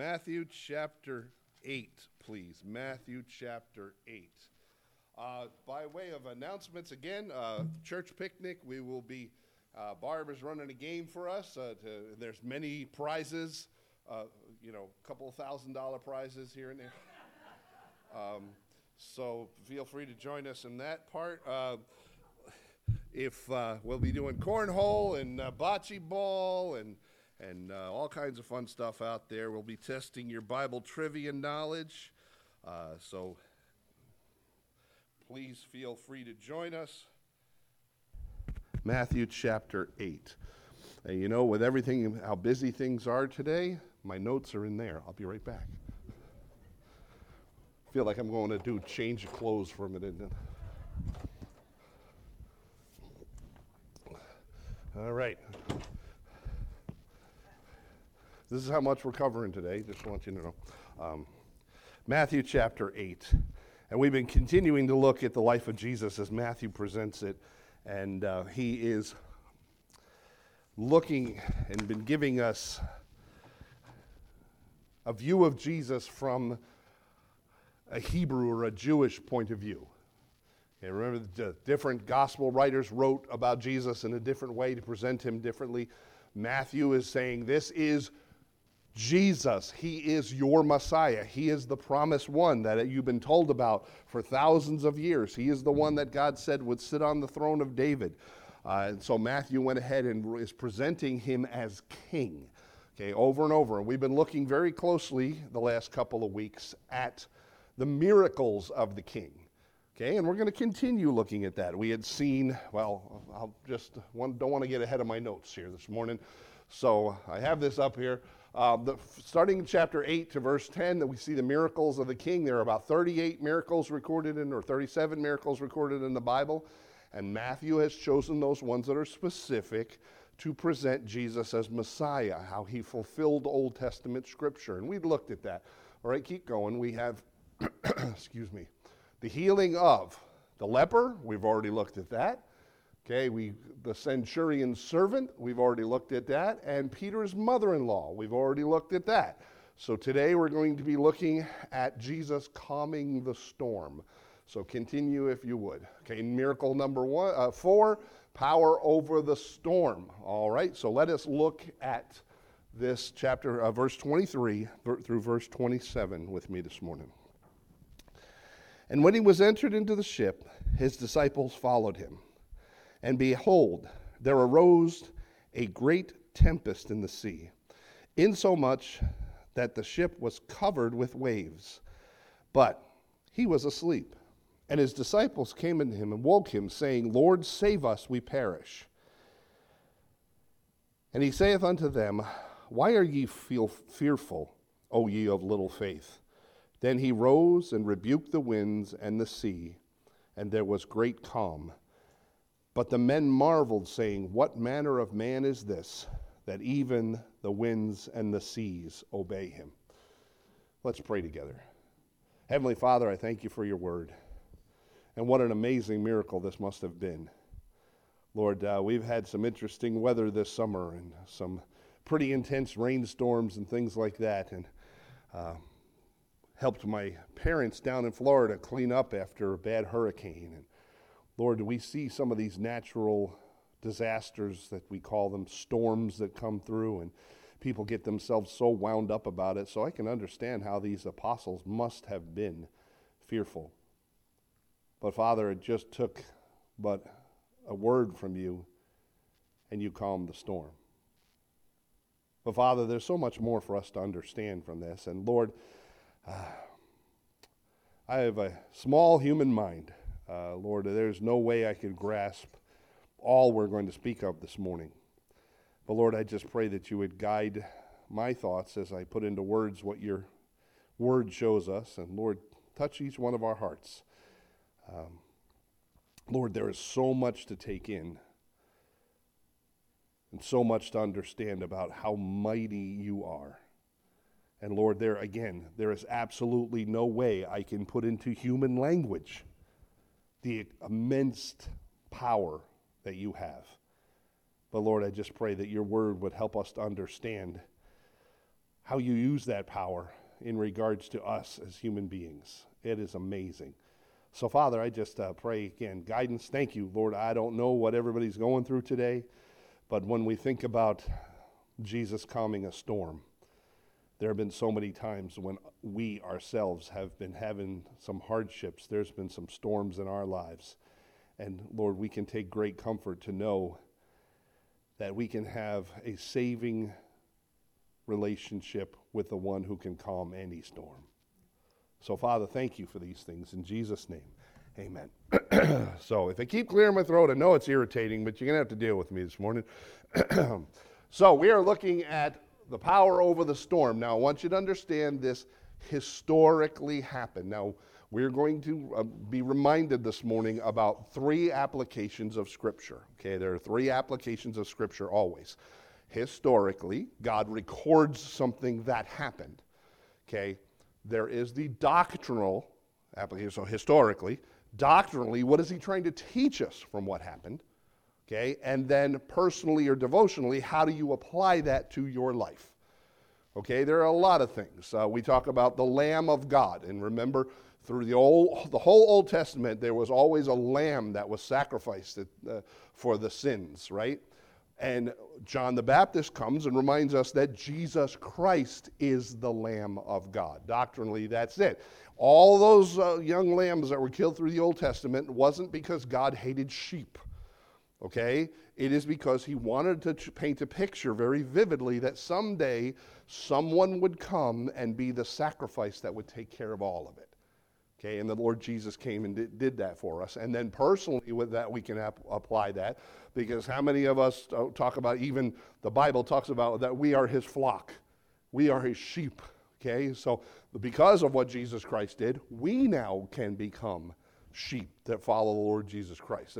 Matthew chapter 8, please. Matthew chapter 8. Uh, by way of announcements, again, uh, church picnic, we will be, uh, Barb is running a game for us. Uh, to, there's many prizes, uh, you know, a couple thousand dollar prizes here and there. Um, so feel free to join us in that part. Uh, if we'll be doing cornhole and bocce ball and and uh, all kinds of fun stuff out there. We'll be testing your Bible trivia knowledge. Uh, so please feel free to join us. Matthew chapter 8. And you know, with everything, how busy things are today, my notes are in there. I'll be right back. feel like I'm going to do change of clothes for a minute. All right. This is how much we're covering today, just want you to know. Um, Matthew chapter 8. And we've been continuing to look at the life of Jesus as Matthew presents it. And uh, he is looking and been giving us a view of Jesus from a Hebrew or a Jewish point of view. Okay, remember, the different gospel writers wrote about Jesus in a different way to present him differently. Matthew is saying this is Jesus, He is your Messiah. He is the promised one that you've been told about for thousands of years. He is the one that God said would sit on the throne of David. Uh, and so Matthew went ahead and is presenting him as king, okay, over and over. And we've been looking very closely the last couple of weeks at the miracles of the king. Okay, and we're going to continue looking at that. We had seen, well, I'll just don't want to get ahead of my notes here this morning. So I have this up here. Uh, the, starting in chapter 8 to verse 10, that we see the miracles of the king. There are about 38 miracles recorded in, or 37 miracles recorded in the Bible. And Matthew has chosen those ones that are specific to present Jesus as Messiah, how he fulfilled Old Testament scripture. And we looked at that. All right, keep going. We have, excuse me, the healing of the leper. We've already looked at that. Okay, we the centurion's servant, we've already looked at that, and Peter's mother-in-law, we've already looked at that. So today we're going to be looking at Jesus calming the storm. So continue if you would. Okay, miracle number one, uh, four, power over the storm. All right, so let us look at this chapter, uh, verse 23 through verse 27 with me this morning. And when he was entered into the ship, his disciples followed him. And behold, there arose a great tempest in the sea, insomuch that the ship was covered with waves. But he was asleep. And his disciples came unto him and woke him, saying, Lord, save us, we perish. And he saith unto them, Why are ye feel fearful, O ye of little faith? Then he rose and rebuked the winds and the sea, and there was great calm. But the men marveled, saying, What manner of man is this, that even the winds and the seas obey him? Let's pray together. Heavenly Father, I thank you for your word. And what an amazing miracle this must have been. Lord, uh, we've had some interesting weather this summer and some pretty intense rainstorms and things like that. And uh, helped my parents down in Florida clean up after a bad hurricane. And Lord, we see some of these natural disasters that we call them storms that come through and people get themselves so wound up about it. So I can understand how these apostles must have been fearful. But Father, it just took but a word from you and you calmed the storm. But Father, there's so much more for us to understand from this. And Lord, uh, I have a small human mind. Uh, Lord, there's no way I could grasp all we're going to speak of this morning. But Lord, I just pray that you would guide my thoughts as I put into words what your word shows us. And Lord, touch each one of our hearts. Um, Lord, there is so much to take in and so much to understand about how mighty you are. And Lord, there again, there is absolutely no way I can put into human language the immense power that you have. But Lord, I just pray that your word would help us to understand how you use that power in regards to us as human beings. It is amazing. So, Father, I just uh, pray again guidance. Thank you, Lord. I don't know what everybody's going through today, but when we think about Jesus calming a storm, there have been so many times when we ourselves have been having some hardships. There's been some storms in our lives. And Lord, we can take great comfort to know that we can have a saving relationship with the one who can calm any storm. So, Father, thank you for these things. In Jesus' name, amen. so, if I keep clearing my throat, I know it's irritating, but you're going to have to deal with me this morning. so, we are looking at the power over the storm. Now, I want you to understand this historically happened. Now, we're going to uh, be reminded this morning about three applications of Scripture. Okay, there are three applications of Scripture always. Historically, God records something that happened. Okay, there is the doctrinal application. So, historically, doctrinally, what is He trying to teach us from what happened? Okay, and then personally or devotionally, how do you apply that to your life? Okay, there are a lot of things. Uh, we talk about the Lamb of God, and remember, through the old, the whole Old Testament, there was always a lamb that was sacrificed uh, for the sins, right? And John the Baptist comes and reminds us that Jesus Christ is the Lamb of God. Doctrinally, that's it. All those uh, young lambs that were killed through the Old Testament wasn't because God hated sheep okay? It is because he wanted to paint a picture very vividly that someday someone would come and be the sacrifice that would take care of all of it. Okay, and the Lord Jesus came and did, did that for us. And then personally, with that, we can ap- apply that because how many of us uh, talk about, even the Bible talks about that we are his flock, we are his sheep. Okay, so because of what Jesus Christ did, we now can become sheep that follow the Lord Jesus Christ.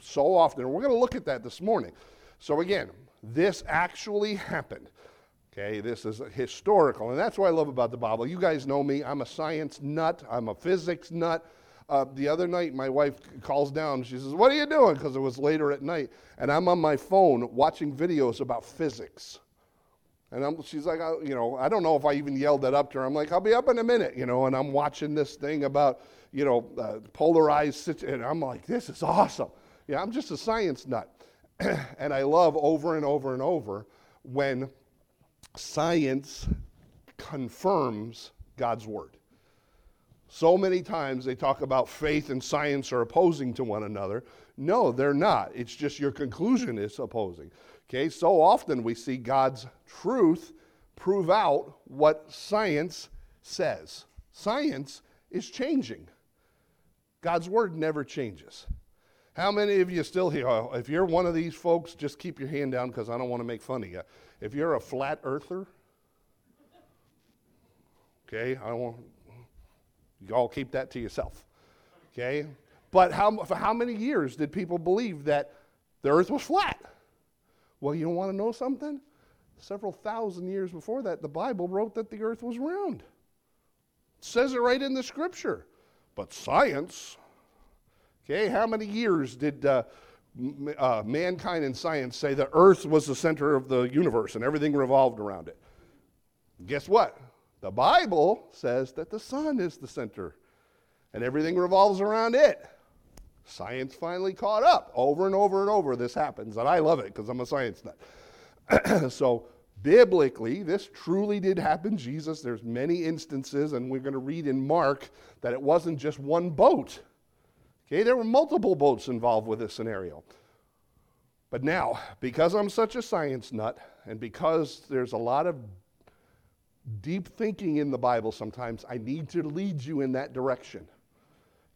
So often, and we're going to look at that this morning. So, again, this actually happened. Okay, this is historical, and that's what I love about the Bible. You guys know me, I'm a science nut, I'm a physics nut. Uh, the other night, my wife calls down. She says, What are you doing? Because it was later at night. And I'm on my phone watching videos about physics. And I'm, she's like, you know, I don't know if I even yelled that up to her. I'm like, I'll be up in a minute, you know, and I'm watching this thing about, you know, uh, polarized, and I'm like, this is awesome. Yeah, I'm just a science nut. and I love over and over and over when science confirms God's word. So many times they talk about faith and science are opposing to one another. No, they're not. It's just your conclusion is opposing. Okay, so often we see God's truth prove out what science says. Science is changing. God's word never changes. How many of you still here? If you're one of these folks, just keep your hand down because I don't want to make fun of you. If you're a flat earther, okay, I want you all keep that to yourself. Okay? But how, for how many years did people believe that the earth was flat? Well, you don't want to know something? Several thousand years before that, the Bible wrote that the earth was round. It says it right in the scripture. But science, okay, how many years did uh, m- uh, mankind and science say the earth was the center of the universe and everything revolved around it? Guess what? The Bible says that the sun is the center and everything revolves around it. Science finally caught up. Over and over and over, this happens, and I love it because I'm a science nut. so, biblically, this truly did happen. Jesus, there's many instances, and we're going to read in Mark that it wasn't just one boat. Okay, there were multiple boats involved with this scenario. But now, because I'm such a science nut, and because there's a lot of deep thinking in the Bible sometimes, I need to lead you in that direction.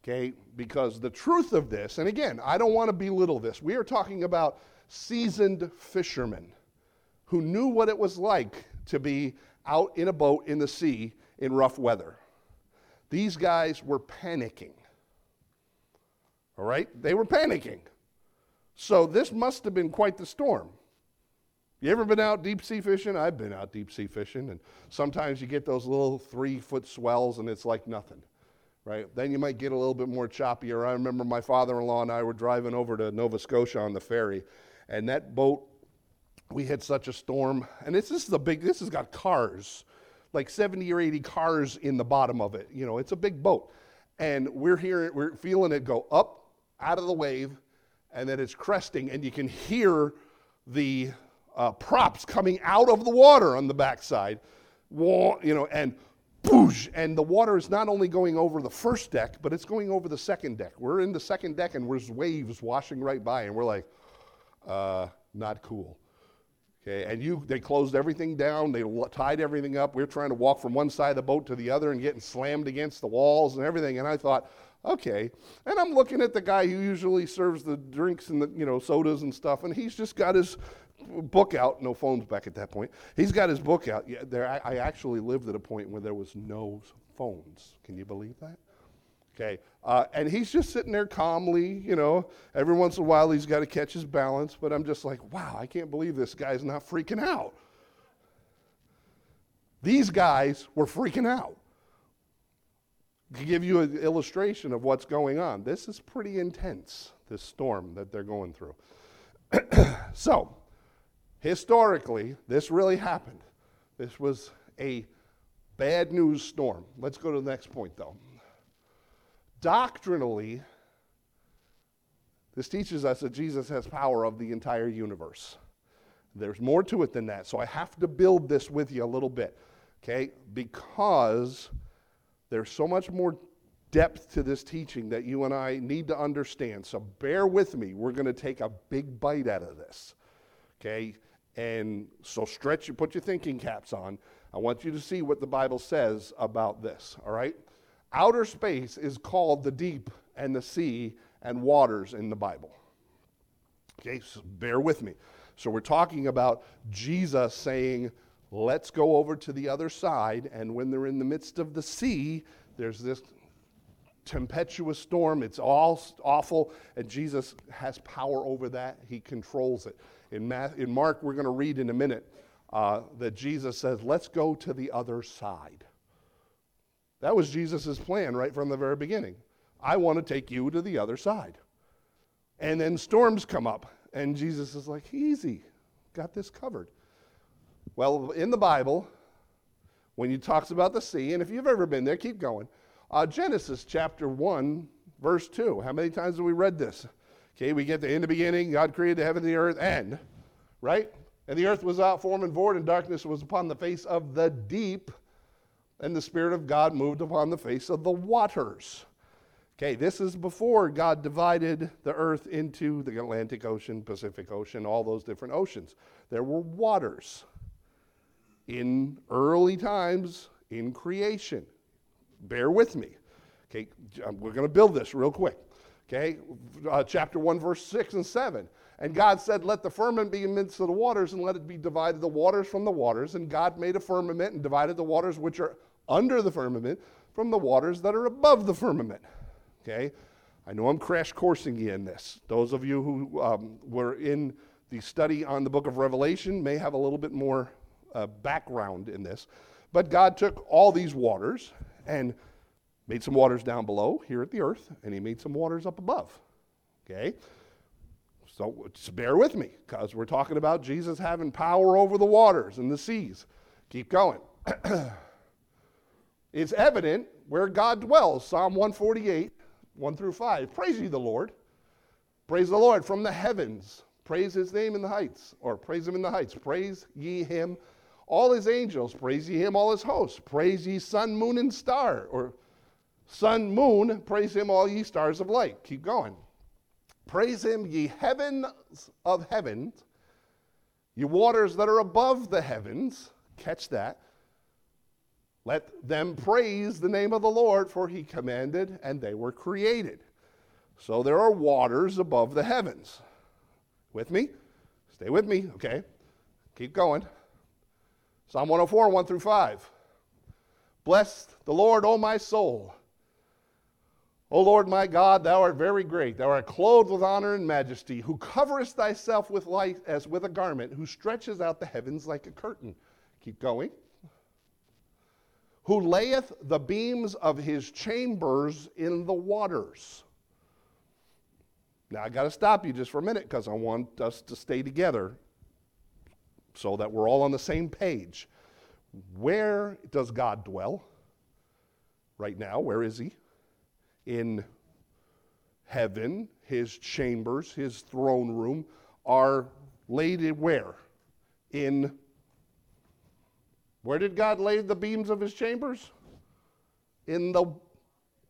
Okay, because the truth of this, and again, I don't want to belittle this, we are talking about seasoned fishermen who knew what it was like to be out in a boat in the sea in rough weather. These guys were panicking. All right? They were panicking. So this must have been quite the storm. You ever been out deep sea fishing? I've been out deep sea fishing, and sometimes you get those little three foot swells and it's like nothing right? Then you might get a little bit more choppier. I remember my father in law and I were driving over to Nova Scotia on the ferry, and that boat we had such a storm, and this, this is a big. This has got cars, like 70 or 80 cars in the bottom of it. You know, it's a big boat, and we're here, we're feeling it go up out of the wave, and then it's cresting, and you can hear the uh, props coming out of the water on the backside, you know, and boosh, and the water is not only going over the first deck, but it's going over the second deck. We're in the second deck, and there's waves washing right by, and we're like, uh, not cool. Okay, and you, they closed everything down. They tied everything up. We are trying to walk from one side of the boat to the other and getting slammed against the walls and everything. And I thought, okay. And I'm looking at the guy who usually serves the drinks and the you know sodas and stuff, and he's just got his book out. No phones back at that point. He's got his book out. Yeah, there, I, I actually lived at a point where there was no phones. Can you believe that? Okay. Uh, and he's just sitting there calmly, you know. Every once in a while, he's got to catch his balance, but I'm just like, wow, I can't believe this guy's not freaking out. These guys were freaking out. To give you an illustration of what's going on, this is pretty intense, this storm that they're going through. so, historically, this really happened. This was a bad news storm. Let's go to the next point, though. Doctrinally, this teaches us that Jesus has power of the entire universe. There's more to it than that. So I have to build this with you a little bit, okay? Because there's so much more depth to this teaching that you and I need to understand. So bear with me. We're going to take a big bite out of this, okay? And so stretch, put your thinking caps on. I want you to see what the Bible says about this, all right? Outer space is called the deep and the sea and waters in the Bible. Okay, so bear with me. So we're talking about Jesus saying, let's go over to the other side. And when they're in the midst of the sea, there's this tempestuous storm. It's all awful. And Jesus has power over that, He controls it. In, in Mark, we're going to read in a minute uh, that Jesus says, let's go to the other side. That was Jesus' plan right from the very beginning. I want to take you to the other side. And then storms come up, and Jesus is like, easy, got this covered. Well, in the Bible, when he talks about the sea, and if you've ever been there, keep going. Uh, Genesis chapter 1, verse 2. How many times have we read this? Okay, we get to in the beginning, God created the heaven and the earth, and, right? And the earth was out, form and void, and darkness was upon the face of the deep and the Spirit of God moved upon the face of the waters. Okay, this is before God divided the earth into the Atlantic Ocean, Pacific Ocean, all those different oceans. There were waters in early times in creation. Bear with me. Okay, we're going to build this real quick. Okay, uh, chapter 1, verse 6 and 7. And God said, Let the firmament be in the midst of the waters, and let it be divided the waters from the waters. And God made a firmament and divided the waters which are under the firmament from the waters that are above the firmament. Okay? I know I'm crash coursing you in this. Those of you who um, were in the study on the book of Revelation may have a little bit more uh, background in this. But God took all these waters and made some waters down below here at the earth, and He made some waters up above. Okay? So just bear with me because we're talking about Jesus having power over the waters and the seas. Keep going. it's evident where God dwells. Psalm 148, 1 through 5. Praise ye the Lord. Praise the Lord from the heavens. Praise his name in the heights, or praise him in the heights. Praise ye him, all his angels. Praise ye him, all his hosts. Praise ye sun, moon, and star. Or sun, moon. Praise him, all ye stars of light. Keep going. Praise him, ye heavens of heavens, ye waters that are above the heavens. Catch that. Let them praise the name of the Lord, for he commanded and they were created. So there are waters above the heavens. With me? Stay with me, okay? Keep going. Psalm 104, 1 through 5. Bless the Lord, O my soul. O Lord my God, thou art very great. Thou art clothed with honor and majesty, who coverest thyself with light as with a garment, who stretches out the heavens like a curtain. Keep going who layeth the beams of his chambers in the waters. Now, I got to stop you just for a minute because I want us to stay together. so that we're all on the same page. Where does God dwell? Right now, where is He? In heaven, His chambers, His throne room are laid where? In where did God lay the beams of his chambers? In the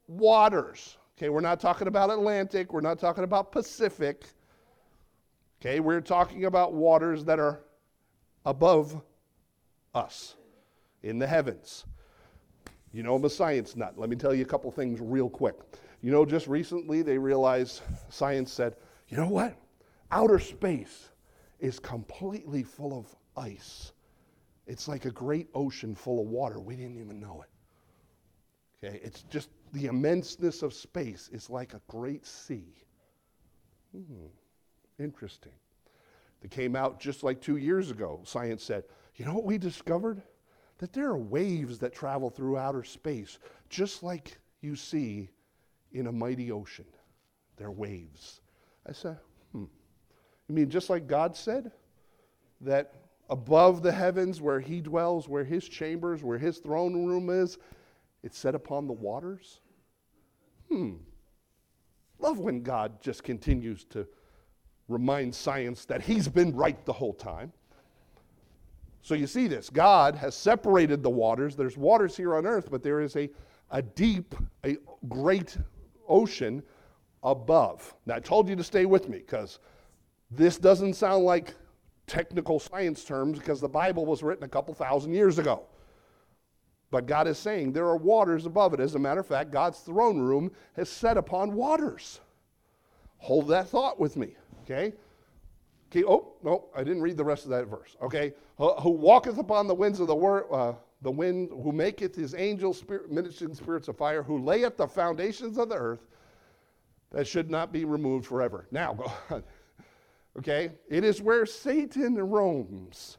waters. Okay, we're not talking about Atlantic, we're not talking about Pacific. Okay, we're talking about waters that are above us in the heavens. You know, I'm a science nut. Let me tell you a couple things real quick. You know, just recently they realized, science said, you know what? Outer space is completely full of ice. It's like a great ocean full of water. We didn't even know it. Okay, it's just the immenseness of space is like a great sea. Hmm, interesting. That came out just like two years ago. Science said, you know what we discovered? That there are waves that travel through outer space, just like you see in a mighty ocean. They're waves. I said, hmm. You mean just like God said? That above the heavens where he dwells, where his chambers, where his throne room is, it's set upon the waters? Hmm. Love when God just continues to remind science that he's been right the whole time. So you see this God has separated the waters. There's waters here on earth, but there is a, a deep, a great ocean above. Now, I told you to stay with me because this doesn't sound like technical science terms because the Bible was written a couple thousand years ago. But God is saying there are waters above it. As a matter of fact, God's throne room is set upon waters. Hold that thought with me, okay? Okay, oh, no, I didn't read the rest of that verse, okay? Who walketh upon the winds of the word, uh, the wind, who maketh his angels spirit, ministering spirits of fire, who layeth the foundations of the earth, that should not be removed forever. Now, go on. Okay? It is where Satan roams.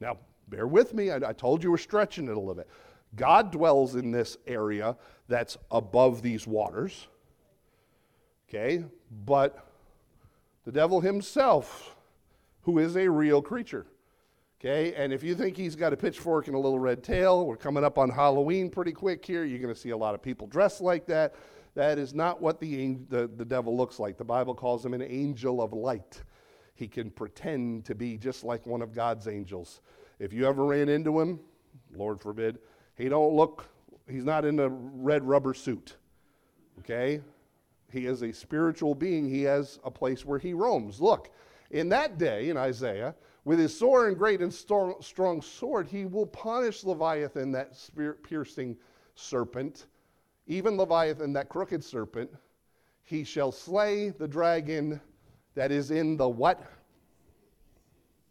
Now, bear with me. I, I, told you we're stretching it a little bit. God dwells in this area that's above these waters. Okay? But the devil himself, who is a real creature. Okay? And if you think he's got a pitchfork and a little red tail, we're coming up on Halloween pretty quick here. You're going to see a lot of people dressed like that. That is not what the, the, the devil looks like. The Bible calls him an angel of light. He can pretend to be just like one of God's angels. If you ever ran into him, Lord forbid, he don't look, he's not in a red rubber suit. Okay? He is a spiritual being. He has a place where he roams. Look, in that day in Isaiah, with his sore and great and strong, sword, he will punish Leviathan, that spirit piercing serpent, even Leviathan, that crooked serpent, he shall slay the dragon that is in the what?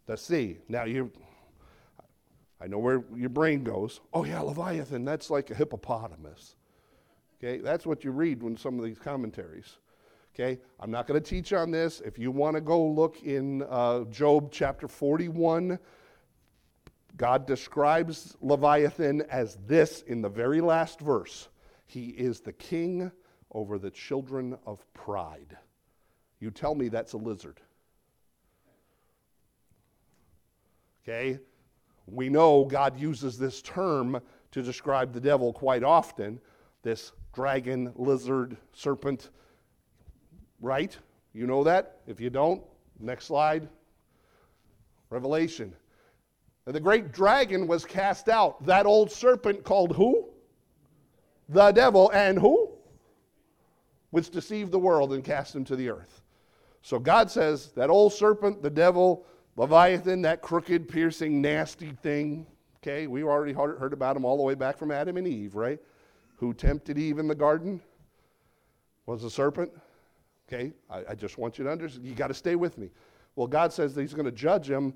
The sea. Now you I know where your brain goes. Oh yeah, Leviathan, that's like a hippopotamus. Okay, that's what you read when some of these commentaries. Okay, I'm not going to teach on this. If you want to go look in uh, Job chapter 41, God describes Leviathan as this in the very last verse. He is the king over the children of pride. You tell me that's a lizard. Okay? We know God uses this term to describe the devil quite often this dragon, lizard, serpent, right? You know that? If you don't, next slide. Revelation. And the great dragon was cast out. That old serpent called who? The devil, and who? Which deceived the world and cast him to the earth. So God says that old serpent, the devil, Leviathan, that crooked, piercing, nasty thing, okay, we already heard about him all the way back from Adam and Eve, right? Who tempted Eve in the garden was the serpent. Okay, I, I just want you to understand. You got to stay with me. Well, God says that He's going to judge him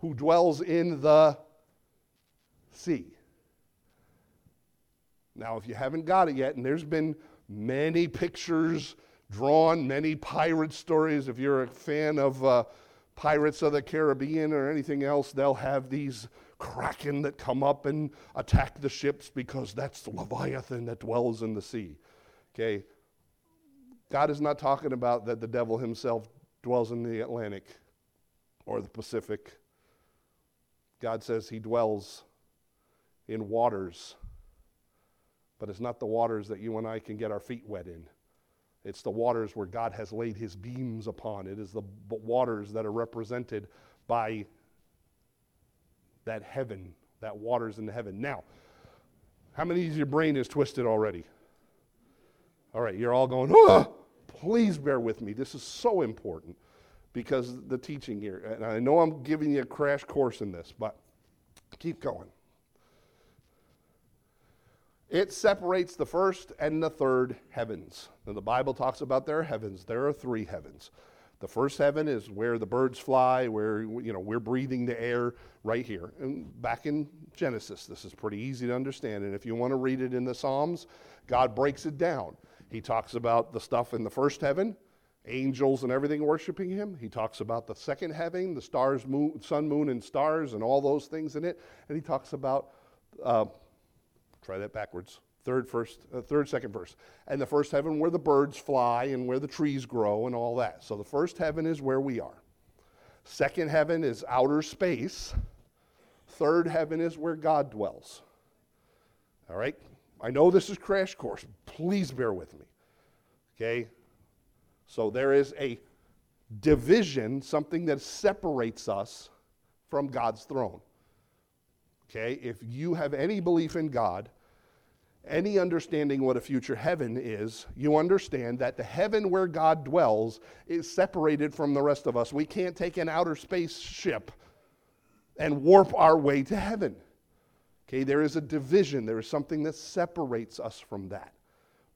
who dwells in the sea. Now, if you haven't got it yet, and there's been many pictures drawn, many pirate stories, if you're a fan of uh, Pirates of the Caribbean or anything else, they'll have these kraken that come up and attack the ships because that's the Leviathan that dwells in the sea. Okay? God is not talking about that the devil himself dwells in the Atlantic or the Pacific. God says He dwells in waters, but it's not the waters that you and I can get our feet wet in. It's the waters where God has laid His beams upon. It is the waters that are represented by that heaven, that waters in the heaven. Now, how many of your brain is twisted already? All right, you're all going, please bear with me. This is so important because the teaching here, and I know I'm giving you a crash course in this, but keep going. It separates the first and the third heavens. And the Bible talks about there are heavens. There are three heavens. The first heaven is where the birds fly, where you know we're breathing the air right here. And back in Genesis, this is pretty easy to understand. And if you want to read it in the Psalms, God breaks it down. He talks about the stuff in the first heaven, angels and everything worshiping him. He talks about the second heaven, the stars, moon, sun, moon, and stars, and all those things in it. And he talks about, uh, try that backwards. Third, first, uh, third, second verse. And the first heaven where the birds fly and where the trees grow and all that. So the first heaven is where we are. Second heaven is outer space. Third heaven is where God dwells. All right? I know this is crash course. Please bear with me. Okay? So there is a division, something that separates us from God's throne. Okay? If you have any belief in God, any understanding what a future heaven is, you understand that the heaven where God dwells is separated from the rest of us. We can't take an outer space ship and warp our way to heaven. Okay, there is a division, there is something that separates us from that.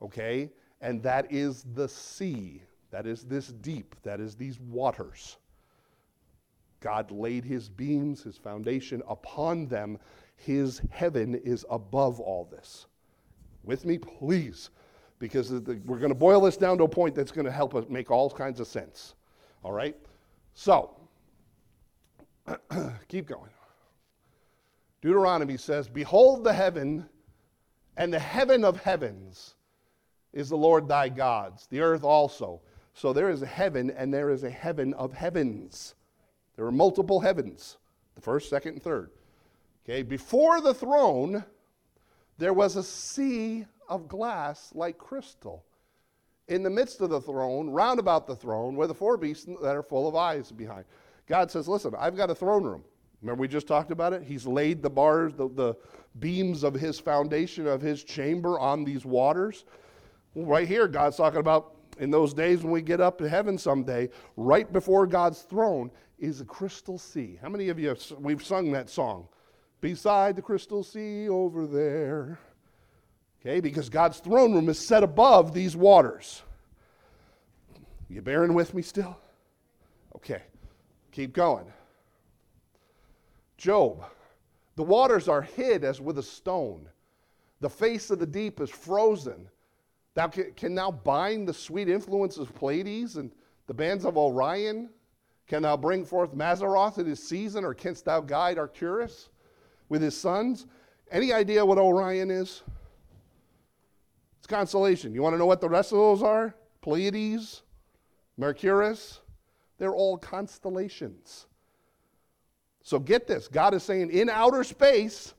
Okay, and that is the sea. That is this deep, that is these waters. God laid his beams, his foundation upon them. His heaven is above all this with me, please, because the, we're going to boil this down to a point that's going to help us make all kinds of sense. All right? So, keep going. Deuteronomy says, Behold the heaven and the heaven of heavens is the Lord thy God's, the earth also. So there is a heaven and there is a heaven of heavens. There are multiple heavens, the first, second, and third. Okay, before the throne, there was a sea of glass like crystal. In the midst of the throne, round about the throne, were the four beasts that are full of eyes behind. God says, Listen, I've got a throne room. Remember, we just talked about it? He's laid the bars, the, the beams of his foundation of his chamber on these waters. Well, right here, God's talking about in those days when we get up to heaven someday, right before God's throne is a crystal sea. How many of you have, we've sung that song? Beside the crystal sea over there. Okay, because God's throne room is set above these waters. You bearing with me still? Okay, keep going. Job, the waters are hid as with a stone. The face of the deep is frozen. Thou can now bind the sweet influence of Pleiades and the bands of Orion? Can thou bring forth Mazzaroth in his season, or canst thou guide Arcturus? With his sons. Any idea what Orion is? It's constellation. You want to know what the rest of those are? Pleiades, Mercurius. They're all constellations. So get this God is saying in outer space,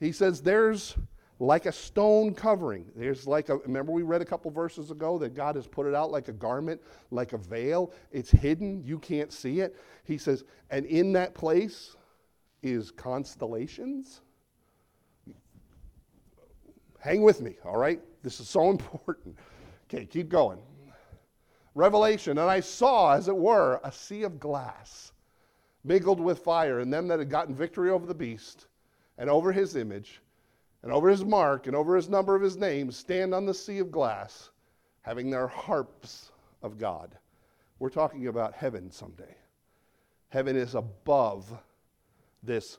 He says there's like a stone covering. There's like a, remember we read a couple verses ago that God has put it out like a garment, like a veil. It's hidden, you can't see it. He says, and in that place, is constellations. Hang with me, all right? This is so important. Okay, keep going. Revelation, and I saw, as it were, a sea of glass mingled with fire, and them that had gotten victory over the beast, and over his image, and over his mark, and over his number of his name, stand on the sea of glass, having their harps of God. We're talking about heaven someday. Heaven is above this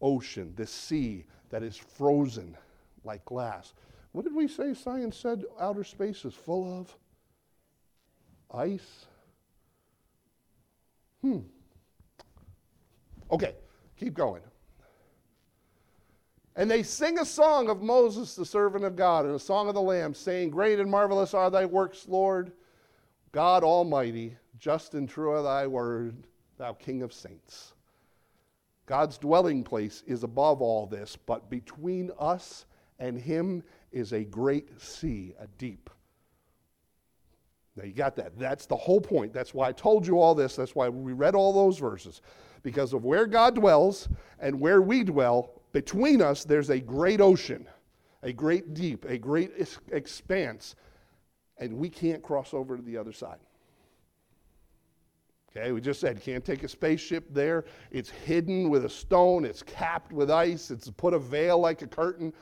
ocean, this sea that is frozen like glass. What did we say science said outer space is full of? Ice? Hmm. Okay, keep going. And they sing a song of Moses, the servant of God, and a song of the Lamb, saying, Great and marvelous are thy works, Lord, God Almighty. Just and true are thy word, thou King of saints. God's dwelling place is above all this, but between us and him is a great sea, a deep. Now you got that. That's the whole point. That's why I told you all this. That's why we read all those verses. Because of where God dwells and where we dwell, between us there's a great ocean, a great deep, a great expanse, and we can't cross over to the other side. Okay, we just said can't take a spaceship there. It's hidden with a stone, it's capped with ice, it's put a veil like a curtain.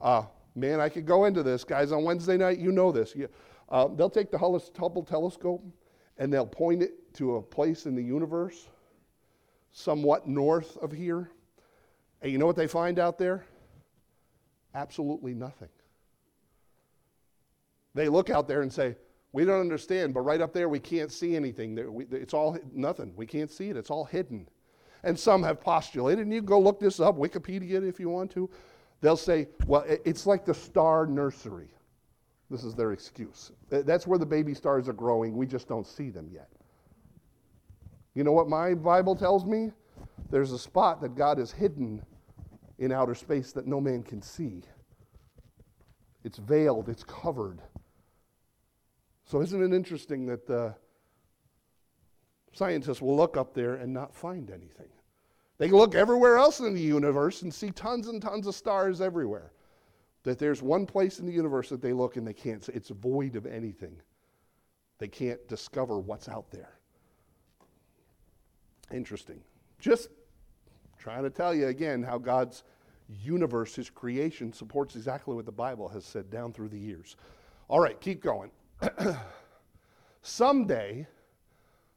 Uh, man, I could go into this. Guys, on Wednesday night, you know this. You, uh, they'll take the Hubble telescope and they'll point it to a place in the universe somewhat north of here. And you know what they find out there? Absolutely nothing. They look out there and say, we don't understand, but right up there we can't see anything. It's all nothing. We can't see it. It's all hidden. And some have postulated, and you can go look this up, Wikipedia if you want to. They'll say, well, it's like the star nursery. This is their excuse. That's where the baby stars are growing. We just don't see them yet. You know what my Bible tells me? There's a spot that God has hidden in outer space that no man can see. It's veiled, it's covered. So, isn't it interesting that the scientists will look up there and not find anything? They look everywhere else in the universe and see tons and tons of stars everywhere. That there's one place in the universe that they look and they can't. It's void of anything. They can't discover what's out there. Interesting. Just trying to tell you again how God's universe, his creation, supports exactly what the Bible has said down through the years. All right, keep going. Someday,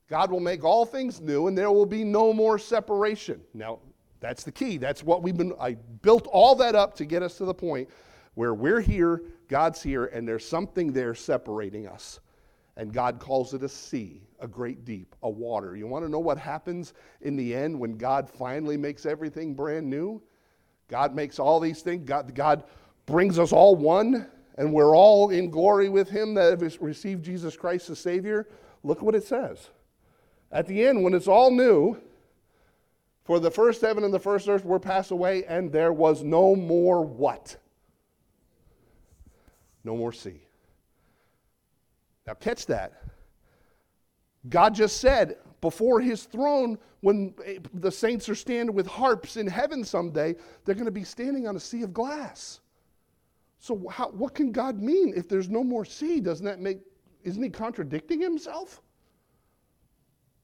God will make all things new and there will be no more separation. Now, that's the key. That's what we've been, I built all that up to get us to the point where we're here, God's here, and there's something there separating us. And God calls it a sea, a great deep, a water. You want to know what happens in the end when God finally makes everything brand new? God makes all these things. God, God brings us all one and we're all in glory with him that have received Jesus Christ as Savior, look what it says. At the end, when it's all new, for the first heaven and the first earth were passed away, and there was no more what? No more sea. Now, catch that. God just said before his throne, when the saints are standing with harps in heaven someday, they're going to be standing on a sea of glass. So how, what can God mean if there's no more sea? Doesn't that make isn't he contradicting himself?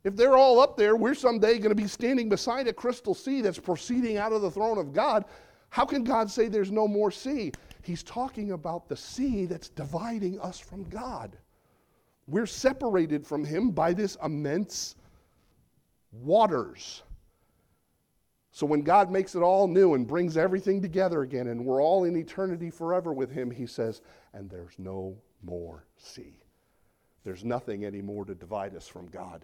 If they're all up there, we're someday going to be standing beside a crystal sea that's proceeding out of the throne of God. How can God say there's no more sea? He's talking about the sea that's dividing us from God. We're separated from Him by this immense waters. So when God makes it all new and brings everything together again, and we're all in eternity forever with Him, He says, and there's no more sea. There's nothing anymore to divide us from God.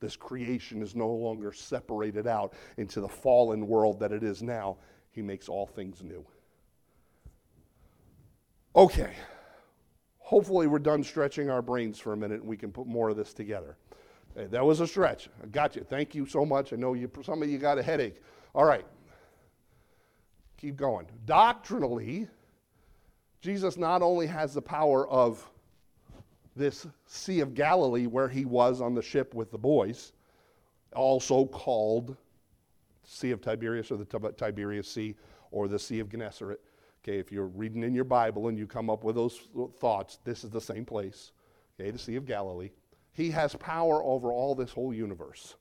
This creation is no longer separated out into the fallen world that it is now. He makes all things new. Okay. Hopefully, we're done stretching our brains for a minute and we can put more of this together. Hey, that was a stretch. I got you. Thank you so much. I know you, some of you got a headache. All right. Keep going. Doctrinally, Jesus not only has the power of this Sea of Galilee where he was on the ship with the boys, also called Sea of Tiberias or the Tiberias Sea or the Sea of Gennesaret. Okay, if you're reading in your Bible and you come up with those thoughts, this is the same place. Okay, the Sea of Galilee. He has power over all this whole universe.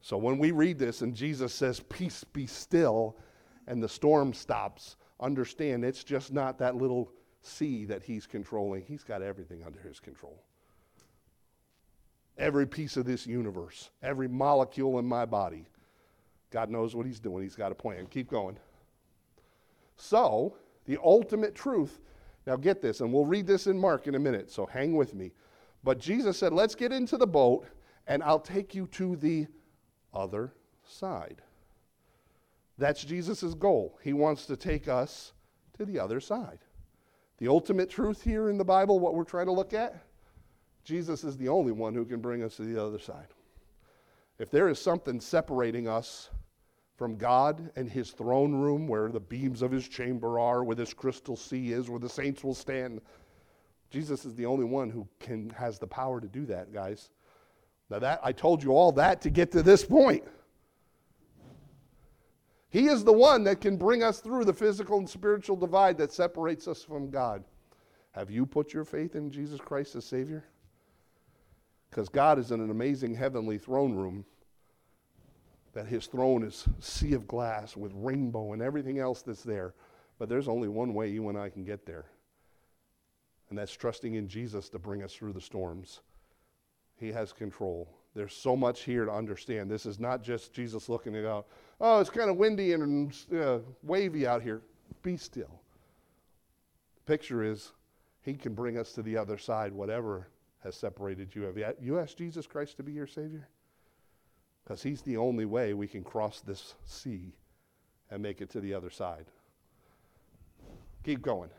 So when we read this and Jesus says, Peace be still, and the storm stops, understand it's just not that little sea that he's controlling. He's got everything under his control. Every piece of this universe, every molecule in my body, God knows what he's doing. He's got a plan. Keep going. So, the ultimate truth, now get this, and we'll read this in Mark in a minute, so hang with me. But Jesus said, Let's get into the boat and I'll take you to the other side. That's Jesus' goal. He wants to take us to the other side. The ultimate truth here in the Bible, what we're trying to look at, Jesus is the only one who can bring us to the other side. If there is something separating us from God and his throne room where the beams of his chamber are, where this crystal sea is, where the saints will stand, Jesus is the only one who can has the power to do that, guys. Now that I told you all that to get to this point. He is the one that can bring us through the physical and spiritual divide that separates us from God. Have you put your faith in Jesus Christ as Savior? Because God is in an amazing heavenly throne room that his throne is sea of glass with rainbow and everything else that's there. But there's only one way you and I can get there. And that's trusting in Jesus to bring us through the storms. He has control. There's so much here to understand. This is not just Jesus looking at out, oh, it's kind of windy and uh, wavy out here. Be still. The picture is he can bring us to the other side, whatever has separated you. Have you asked Jesus Christ to be your Savior? Because he's the only way we can cross this sea and make it to the other side. Keep going.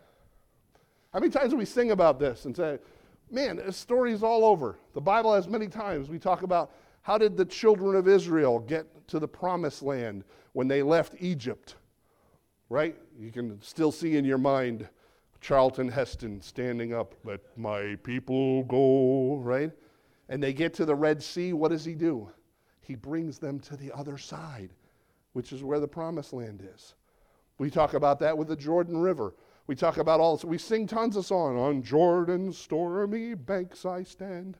How many times do we sing about this and say, man, this story's all over? The Bible has many times. We talk about how did the children of Israel get to the promised land when they left Egypt? Right? You can still see in your mind Charlton Heston standing up, let my people go, right? And they get to the Red Sea. What does he do? He brings them to the other side, which is where the promised land is. We talk about that with the Jordan River. We talk about all, this. we sing tons of songs. On Jordan's stormy banks I stand,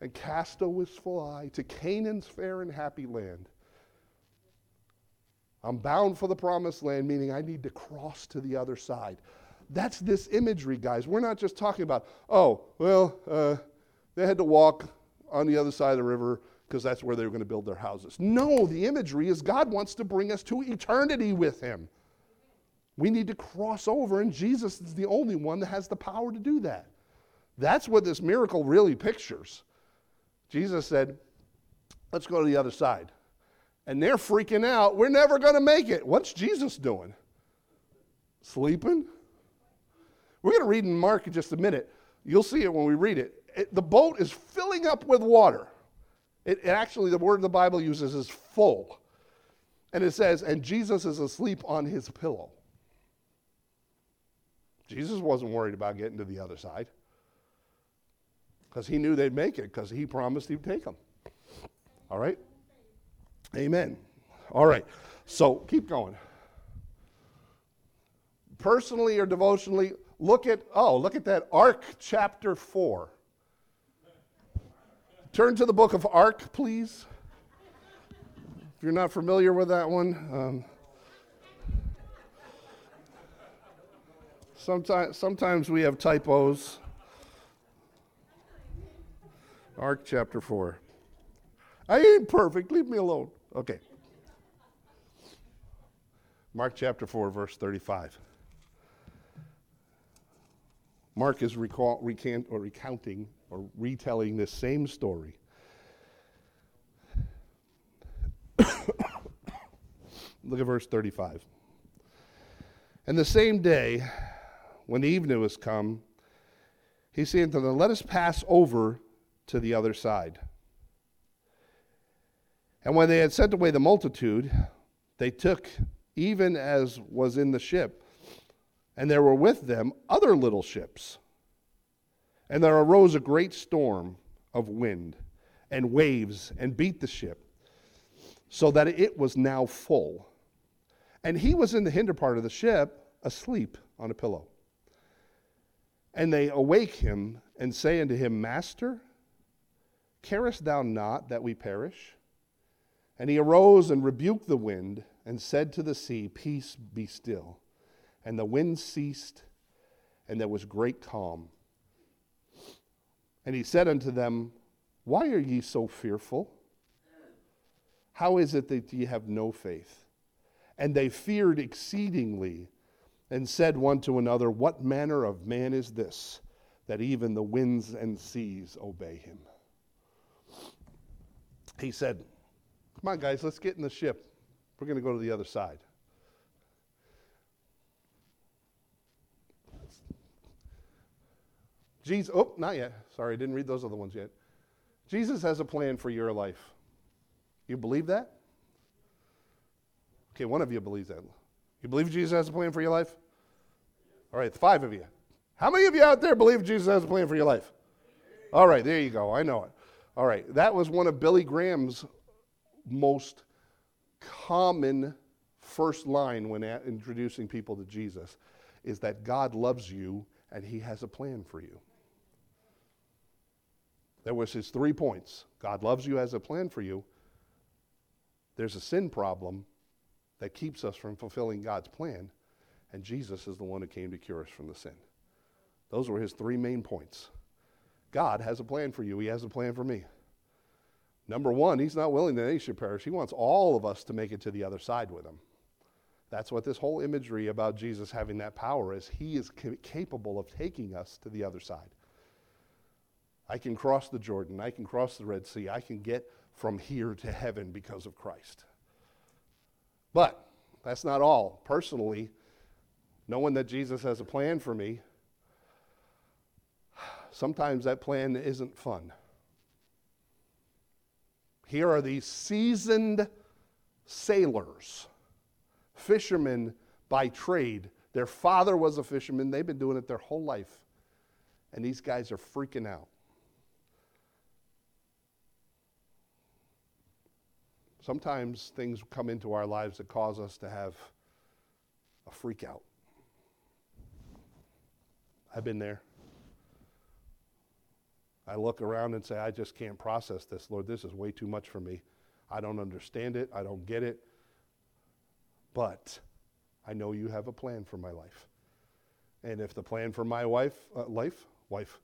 and cast a wistful eye to Canaan's fair and happy land. I'm bound for the promised land, meaning I need to cross to the other side. That's this imagery, guys. We're not just talking about, oh, well, uh, they had to walk on the other side of the river because that's where they were going to build their houses. No, the imagery is God wants to bring us to eternity with Him. We need to cross over, and Jesus is the only one that has the power to do that. That's what this miracle really pictures. Jesus said, Let's go to the other side. And they're freaking out. We're never going to make it. What's Jesus doing? Sleeping? We're going to read in Mark in just a minute. You'll see it when we read it. it the boat is filling up with water. It, it actually, the word the Bible uses is full. And it says, and Jesus is asleep on his pillow. Jesus wasn't worried about getting to the other side because he knew they'd make it because he promised he'd take them. All right? Amen. All right. So keep going. Personally or devotionally, look at, oh, look at that Ark chapter 4. Turn to the book of Ark, please. If you're not familiar with that one, um, Sometimes, sometimes we have typos. Mark chapter 4. I ain't perfect. Leave me alone. Okay. Mark chapter 4, verse 35. Mark is recall, recant, or recounting or retelling this same story. Look at verse 35. And the same day, when the evening was come, he said to them, Let us pass over to the other side. And when they had sent away the multitude, they took even as was in the ship, and there were with them other little ships. And there arose a great storm of wind and waves and beat the ship, so that it was now full. And he was in the hinder part of the ship, asleep on a pillow. And they awake him and say unto him, Master, carest thou not that we perish? And he arose and rebuked the wind and said to the sea, Peace be still. And the wind ceased, and there was great calm. And he said unto them, Why are ye so fearful? How is it that ye have no faith? And they feared exceedingly and said one to another, What manner of man is this, that even the winds and seas obey him? He said, Come on, guys, let's get in the ship. We're going to go to the other side. Jesus, oh, not yet. Sorry, I didn't read those other ones yet. Jesus has a plan for your life. You believe that? Okay, one of you believes that. You believe Jesus has a plan for your life? All right, five of you. How many of you out there believe Jesus has a plan for your life? All right, there you go. I know it. All right, that was one of Billy Graham's most common first line when introducing people to Jesus is that God loves you and he has a plan for you. There was his three points. God loves you, has a plan for you. There's a sin problem that keeps us from fulfilling God's plan, and Jesus is the one who came to cure us from the sin. Those were his three main points. God has a plan for you. He has a plan for me. Number one, he's not willing that any should perish. He wants all of us to make it to the other side with him. That's what this whole imagery about Jesus having that power is. He is ca- capable of taking us to the other side. I can cross the Jordan. I can cross the Red Sea. I can get from here to heaven because of Christ. But that's not all. Personally, knowing that Jesus has a plan for me, sometimes that plan isn't fun. Here are these seasoned sailors, fishermen by trade. Their father was a fisherman, they've been doing it their whole life. And these guys are freaking out. Sometimes things come into our lives that cause us to have a freak out. I've been there. I look around and say, I just can't process this. Lord, this is way too much for me. I don't understand it. I don't get it. But I know you have a plan for my life. And if the plan for my wife, uh, life, wife,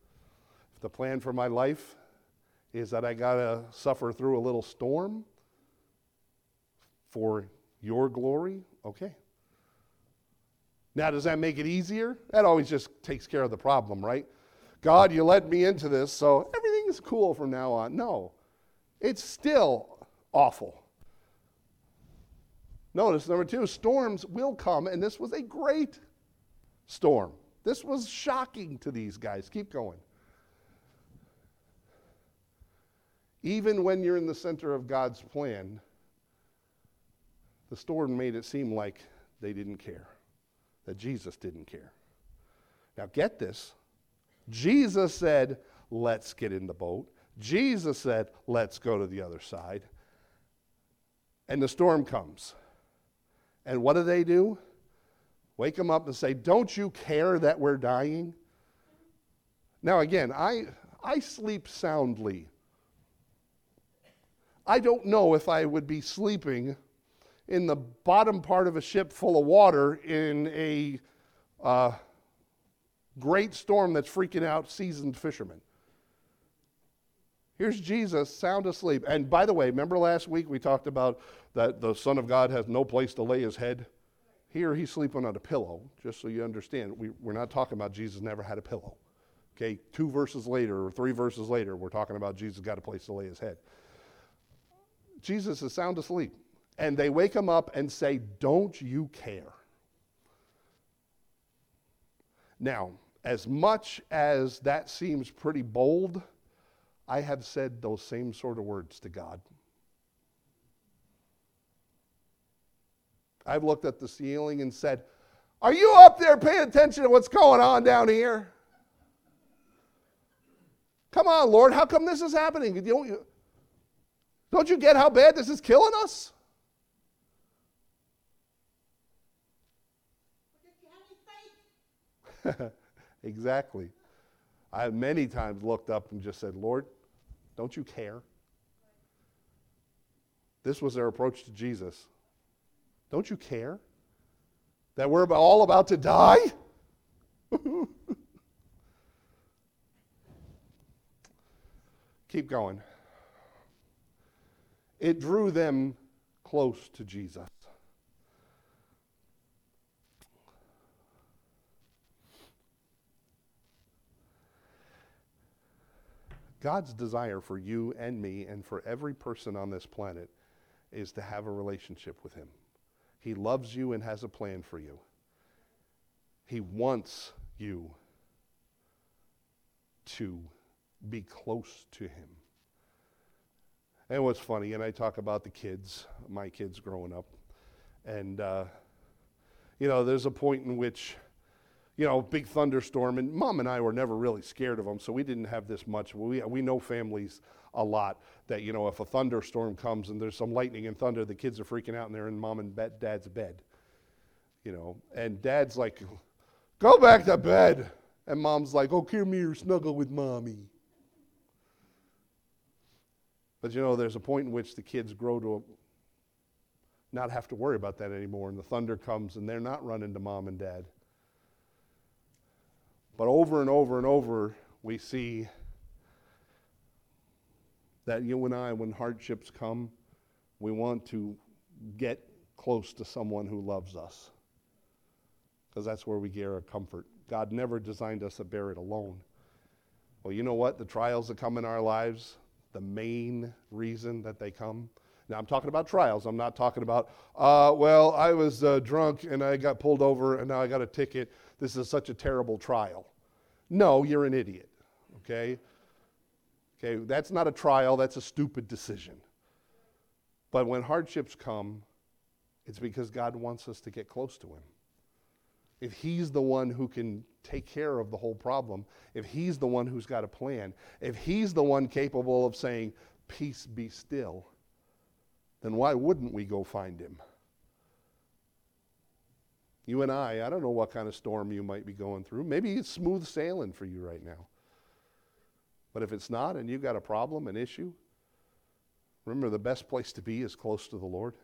if the plan for my life is that I got to suffer through a little storm for your glory, okay. Now, does that make it easier? That always just takes care of the problem, right? God, you led me into this, so everything's cool from now on. No, it's still awful. Notice number two storms will come, and this was a great storm. This was shocking to these guys. Keep going. Even when you're in the center of God's plan, the storm made it seem like they didn't care, that Jesus didn't care. Now, get this Jesus said, Let's get in the boat. Jesus said, Let's go to the other side. And the storm comes. And what do they do? Wake them up and say, Don't you care that we're dying? Now, again, I, I sleep soundly. I don't know if I would be sleeping in the bottom part of a ship full of water in a uh, great storm that's freaking out seasoned fishermen. Here's Jesus sound asleep. And by the way, remember last week we talked about that the Son of God has no place to lay his head? Here he's sleeping on a pillow, just so you understand. We, we're not talking about Jesus never had a pillow. Okay, two verses later or three verses later, we're talking about Jesus got a place to lay his head. Jesus is sound asleep. And they wake him up and say, Don't you care? Now, as much as that seems pretty bold, I have said those same sort of words to God. I've looked at the ceiling and said, Are you up there paying attention to what's going on down here? Come on, Lord, how come this is happening? Don't you, don't you get how bad this is killing us? Exactly. I have many times looked up and just said, Lord, don't you care? This was their approach to Jesus. Don't you care that we're all about to die? Keep going. It drew them close to Jesus. God's desire for you and me and for every person on this planet is to have a relationship with Him. He loves you and has a plan for you. He wants you to be close to Him. And what's funny, and I talk about the kids, my kids growing up, and, uh, you know, there's a point in which, you know, big thunderstorm, and mom and I were never really scared of them, so we didn't have this much. We, we know families a lot that, you know, if a thunderstorm comes and there's some lightning and thunder, the kids are freaking out and they're in mom and dad's bed, you know, and dad's like, go back to bed. And mom's like, oh, come here, snuggle with mommy. But you know, there's a point in which the kids grow to not have to worry about that anymore, and the thunder comes and they're not running to mom and dad. But over and over and over, we see that you and I, when hardships come, we want to get close to someone who loves us. Because that's where we get our comfort. God never designed us to bear it alone. Well, you know what? The trials that come in our lives, the main reason that they come. Now, I'm talking about trials. I'm not talking about, uh, well, I was uh, drunk and I got pulled over and now I got a ticket. This is such a terrible trial. No, you're an idiot. Okay? Okay, that's not a trial, that's a stupid decision. But when hardships come, it's because God wants us to get close to Him if he's the one who can take care of the whole problem, if he's the one who's got a plan, if he's the one capable of saying, Peace be still, then why wouldn't we go find him? You and I, I don't know what kind of storm you might be going through. Maybe it's smooth sailing for you right now. But if it's not and you've got a problem, an issue, remember the best place to be is close to the Lord.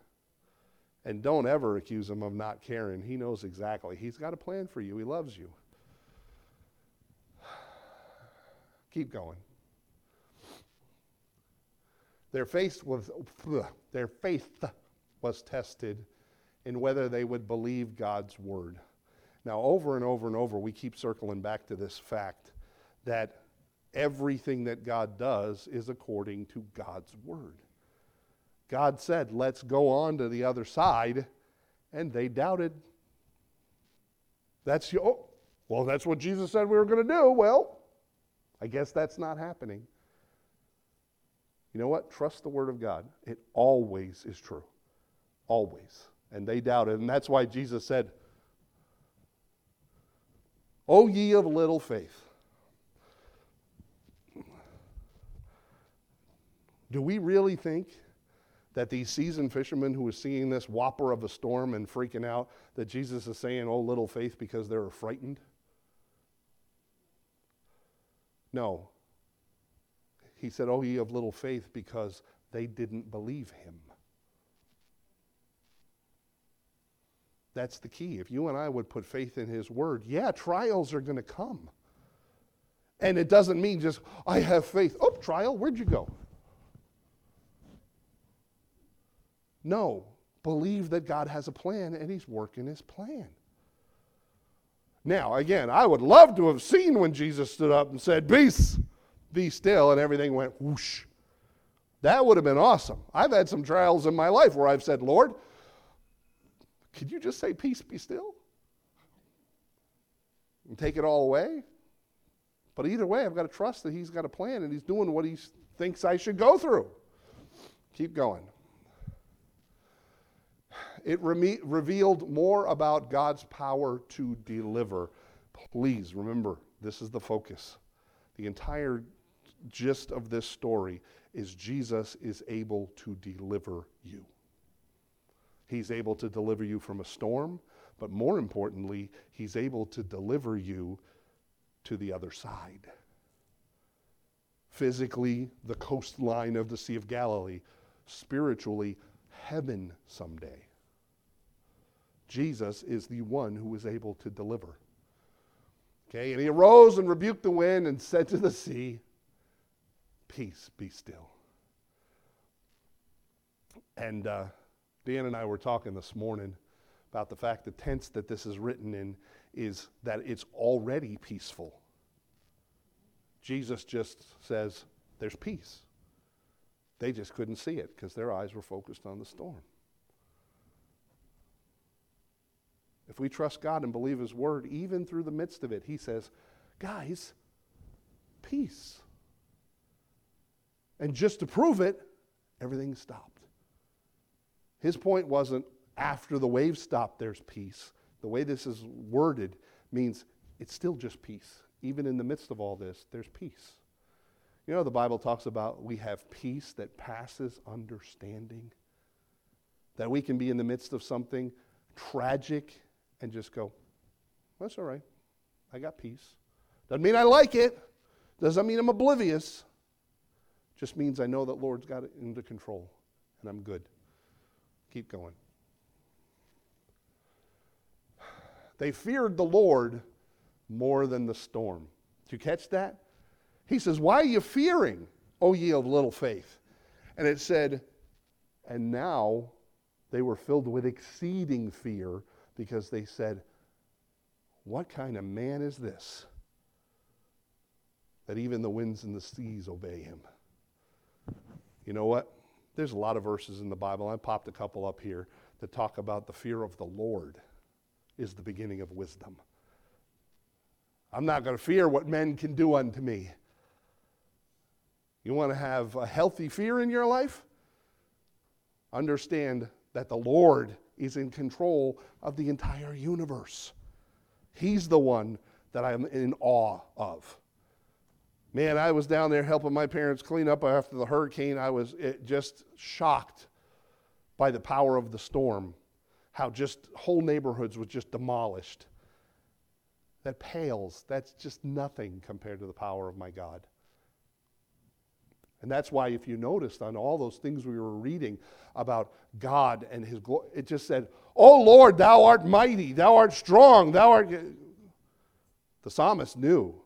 And don't ever accuse him of not caring. He knows exactly. He's got a plan for you, he loves you. Keep going. Their faith was their faith was tested in whether they would believe God's word. Now, over and over and over, we keep circling back to this fact that everything that God does is according to God's word. God said, Let's go on to the other side, and they doubted. That's oh, well, that's what Jesus said we were going to do. Well, I guess that's not happening. You know what? Trust the Word of God. It always is true. Always. And they doubted. And that's why Jesus said, O ye of little faith. Do we really think that these seasoned fishermen who were seeing this whopper of a storm and freaking out, that Jesus is saying, Oh, little faith, because they were frightened? No. He said, Oh, ye of little faith, because they didn't believe him. That's the key. If you and I would put faith in his word, yeah, trials are going to come. And it doesn't mean just, I have faith. Oh, trial, where'd you go? No, believe that God has a plan and He's working His plan. Now, again, I would love to have seen when Jesus stood up and said, Peace, be still, and everything went whoosh. That would have been awesome. I've had some trials in my life where I've said, Lord, could you just say, Peace, be still? And take it all away? But either way, I've got to trust that He's got a plan and He's doing what He thinks I should go through. Keep going it re- revealed more about God's power to deliver. Please remember, this is the focus. The entire gist of this story is Jesus is able to deliver you. He's able to deliver you from a storm, but more importantly, he's able to deliver you to the other side. Physically, the coastline of the Sea of Galilee. Spiritually, heaven someday. Jesus is the one who is able to deliver. Okay, and he arose and rebuked the wind and said to the sea, Peace, be still. And uh, Dan and I were talking this morning about the fact the tense that this is written in is that it's already peaceful. Jesus just says, There's peace. They just couldn't see it because their eyes were focused on the storm. If we trust God and believe His word, even through the midst of it, He says, guys, peace. And just to prove it, everything stopped. His point wasn't after the waves stop, there's peace. The way this is worded means it's still just peace. Even in the midst of all this, there's peace. You know, the Bible talks about we have peace that passes understanding. That we can be in the midst of something tragic and just go, that's all right. I got peace. Doesn't mean I like it. Doesn't mean I'm oblivious. Just means I know that Lord's got it under control and I'm good. Keep going. They feared the Lord more than the storm. Did you catch that? He says, Why are you fearing, O ye of little faith? And it said, And now they were filled with exceeding fear because they said, What kind of man is this? That even the winds and the seas obey him. You know what? There's a lot of verses in the Bible. I popped a couple up here that talk about the fear of the Lord is the beginning of wisdom. I'm not going to fear what men can do unto me. You want to have a healthy fear in your life? Understand that the Lord is in control of the entire universe. He's the one that I'm in awe of. Man, I was down there helping my parents clean up after the hurricane. I was just shocked by the power of the storm how just whole neighborhoods was just demolished. That pales. That's just nothing compared to the power of my God. And that's why, if you noticed on all those things we were reading about God and His glory, it just said, Oh Lord, thou art mighty, thou art strong, thou art. The psalmist knew,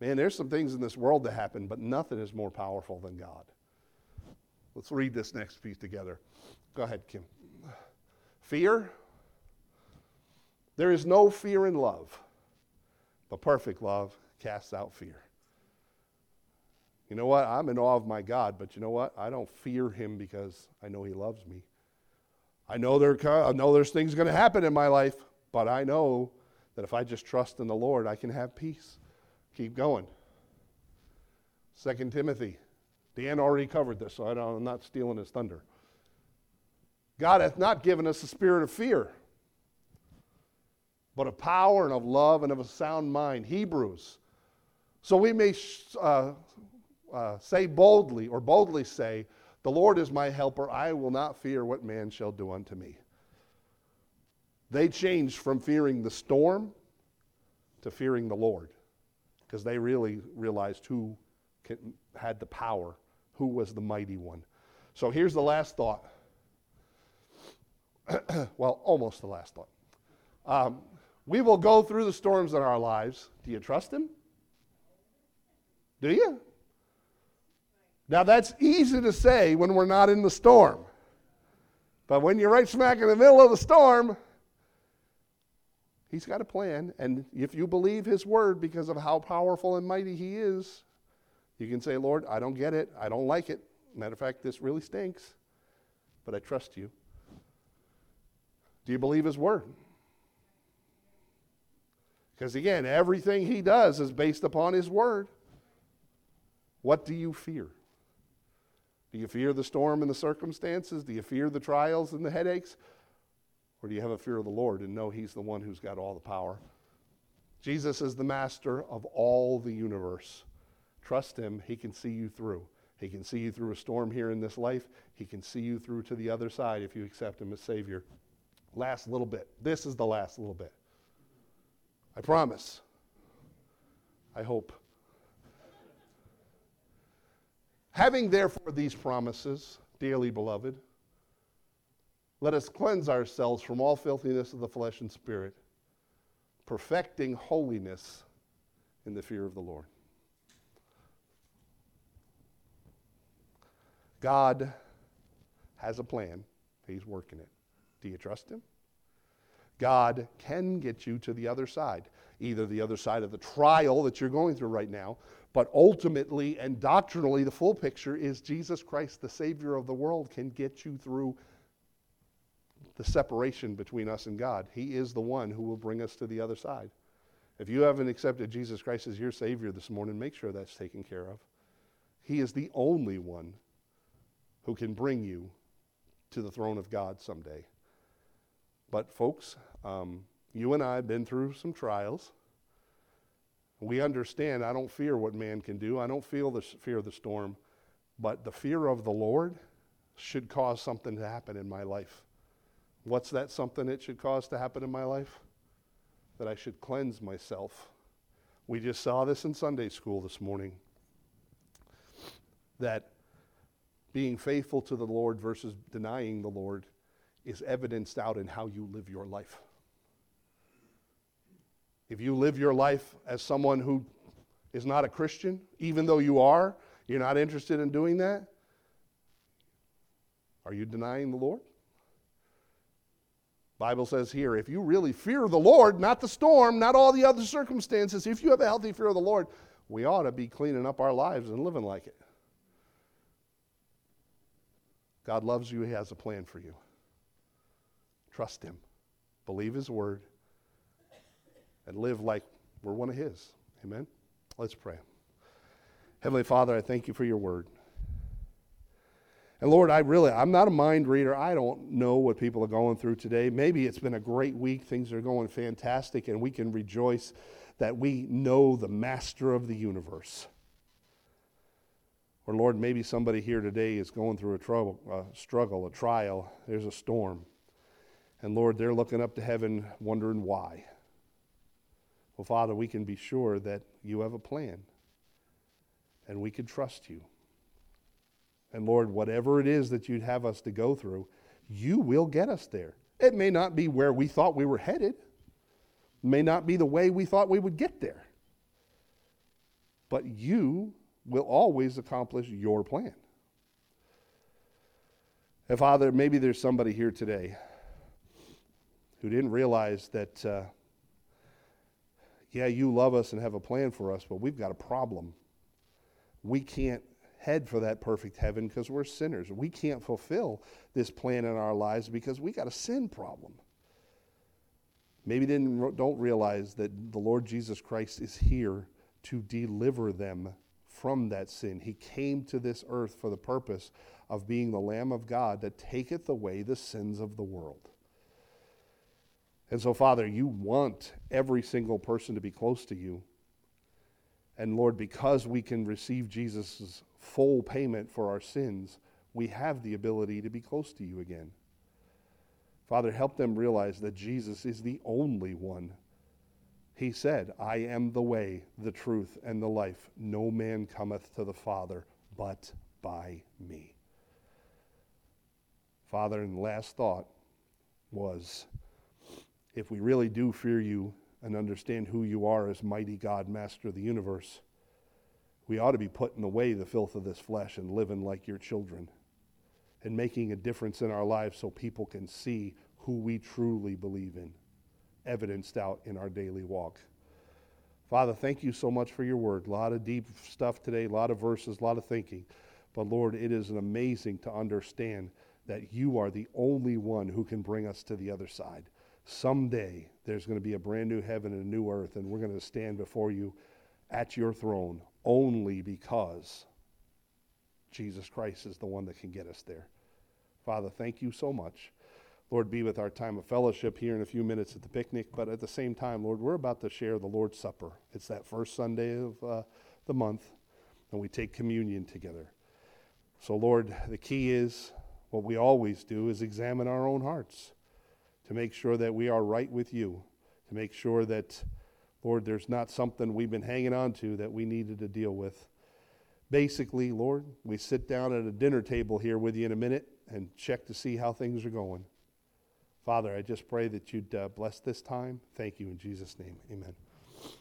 man, there's some things in this world that happen, but nothing is more powerful than God. Let's read this next piece together. Go ahead, Kim. Fear? There is no fear in love, but perfect love casts out fear. You know what? I'm in awe of my God, but you know what? I don't fear him because I know he loves me. I know, there, I know there's things going to happen in my life, but I know that if I just trust in the Lord, I can have peace. Keep going. Second Timothy. Dan already covered this, so I am not stealing his thunder. God hath not given us a spirit of fear, but of power and of love and of a sound mind. Hebrews. So we may uh, uh, say boldly, or boldly say, The Lord is my helper. I will not fear what man shall do unto me. They changed from fearing the storm to fearing the Lord because they really realized who can, had the power, who was the mighty one. So here's the last thought well, almost the last thought. Um, we will go through the storms in our lives. Do you trust Him? Do you? Now, that's easy to say when we're not in the storm. But when you're right smack in the middle of the storm, He's got a plan. And if you believe His word because of how powerful and mighty He is, you can say, Lord, I don't get it. I don't like it. Matter of fact, this really stinks, but I trust you. Do you believe his word? Because again, everything he does is based upon his word. What do you fear? Do you fear the storm and the circumstances? Do you fear the trials and the headaches? Or do you have a fear of the Lord and know he's the one who's got all the power? Jesus is the master of all the universe. Trust him, he can see you through. He can see you through a storm here in this life. He can see you through to the other side if you accept him as Savior. Last little bit. This is the last little bit. I promise. I hope. Having therefore these promises, dearly beloved, let us cleanse ourselves from all filthiness of the flesh and spirit, perfecting holiness in the fear of the Lord. God has a plan, He's working it. Do you trust Him? God can get you to the other side, either the other side of the trial that you're going through right now, but ultimately and doctrinally, the full picture is Jesus Christ, the Savior of the world, can get you through the separation between us and God. He is the one who will bring us to the other side. If you haven't accepted Jesus Christ as your Savior this morning, make sure that's taken care of. He is the only one who can bring you to the throne of God someday. But, folks, um, you and I have been through some trials. We understand I don't fear what man can do, I don't feel the fear of the storm, but the fear of the Lord should cause something to happen in my life. What's that something it should cause to happen in my life? That I should cleanse myself. We just saw this in Sunday school this morning. That being faithful to the Lord versus denying the Lord is evidenced out in how you live your life. If you live your life as someone who is not a Christian, even though you are, you're not interested in doing that, are you denying the Lord? Bible says here, if you really fear the Lord, not the storm, not all the other circumstances, if you have a healthy fear of the Lord, we ought to be cleaning up our lives and living like it. God loves you, He has a plan for you. Trust Him, believe His word, and live like we're one of His. Amen? Let's pray. Heavenly Father, I thank you for your word. And Lord, I really, I'm not a mind reader. I don't know what people are going through today. Maybe it's been a great week. Things are going fantastic, and we can rejoice that we know the master of the universe. Or, Lord, maybe somebody here today is going through a trouble, a struggle, a trial. There's a storm. And, Lord, they're looking up to heaven wondering why. Well, Father, we can be sure that you have a plan and we can trust you. And, Lord, whatever it is that you'd have us to go through, you will get us there. It may not be where we thought we were headed, it may not be the way we thought we would get there. But you will always accomplish your plan. And Father, maybe there's somebody here today who didn't realize that, uh, yeah, you love us and have a plan for us, but we've got a problem. We can't head for that perfect heaven because we're sinners. We can't fulfill this plan in our lives because we got a sin problem. Maybe didn't don't realize that the Lord Jesus Christ is here to deliver them from that sin. He came to this earth for the purpose of being the Lamb of God that taketh away the sins of the world. And so, Father, you want every single person to be close to you. And Lord, because we can receive Jesus' full payment for our sins, we have the ability to be close to you again. Father, help them realize that Jesus is the only one he said, I am the way, the truth, and the life. No man cometh to the Father but by me. Father, and last thought was if we really do fear you and understand who you are as mighty God, master of the universe, we ought to be putting away the filth of this flesh and living like your children and making a difference in our lives so people can see who we truly believe in evidenced out in our daily walk. Father, thank you so much for your word. A lot of deep stuff today, a lot of verses, a lot of thinking. But Lord, it is amazing to understand that you are the only one who can bring us to the other side. Someday there's going to be a brand new heaven and a new earth, and we're going to stand before you at your throne only because Jesus Christ is the one that can get us there. Father, thank you so much. Lord, be with our time of fellowship here in a few minutes at the picnic. But at the same time, Lord, we're about to share the Lord's Supper. It's that first Sunday of uh, the month, and we take communion together. So, Lord, the key is what we always do is examine our own hearts to make sure that we are right with you, to make sure that, Lord, there's not something we've been hanging on to that we needed to deal with. Basically, Lord, we sit down at a dinner table here with you in a minute and check to see how things are going. Father, I just pray that you'd uh, bless this time. Thank you in Jesus' name. Amen.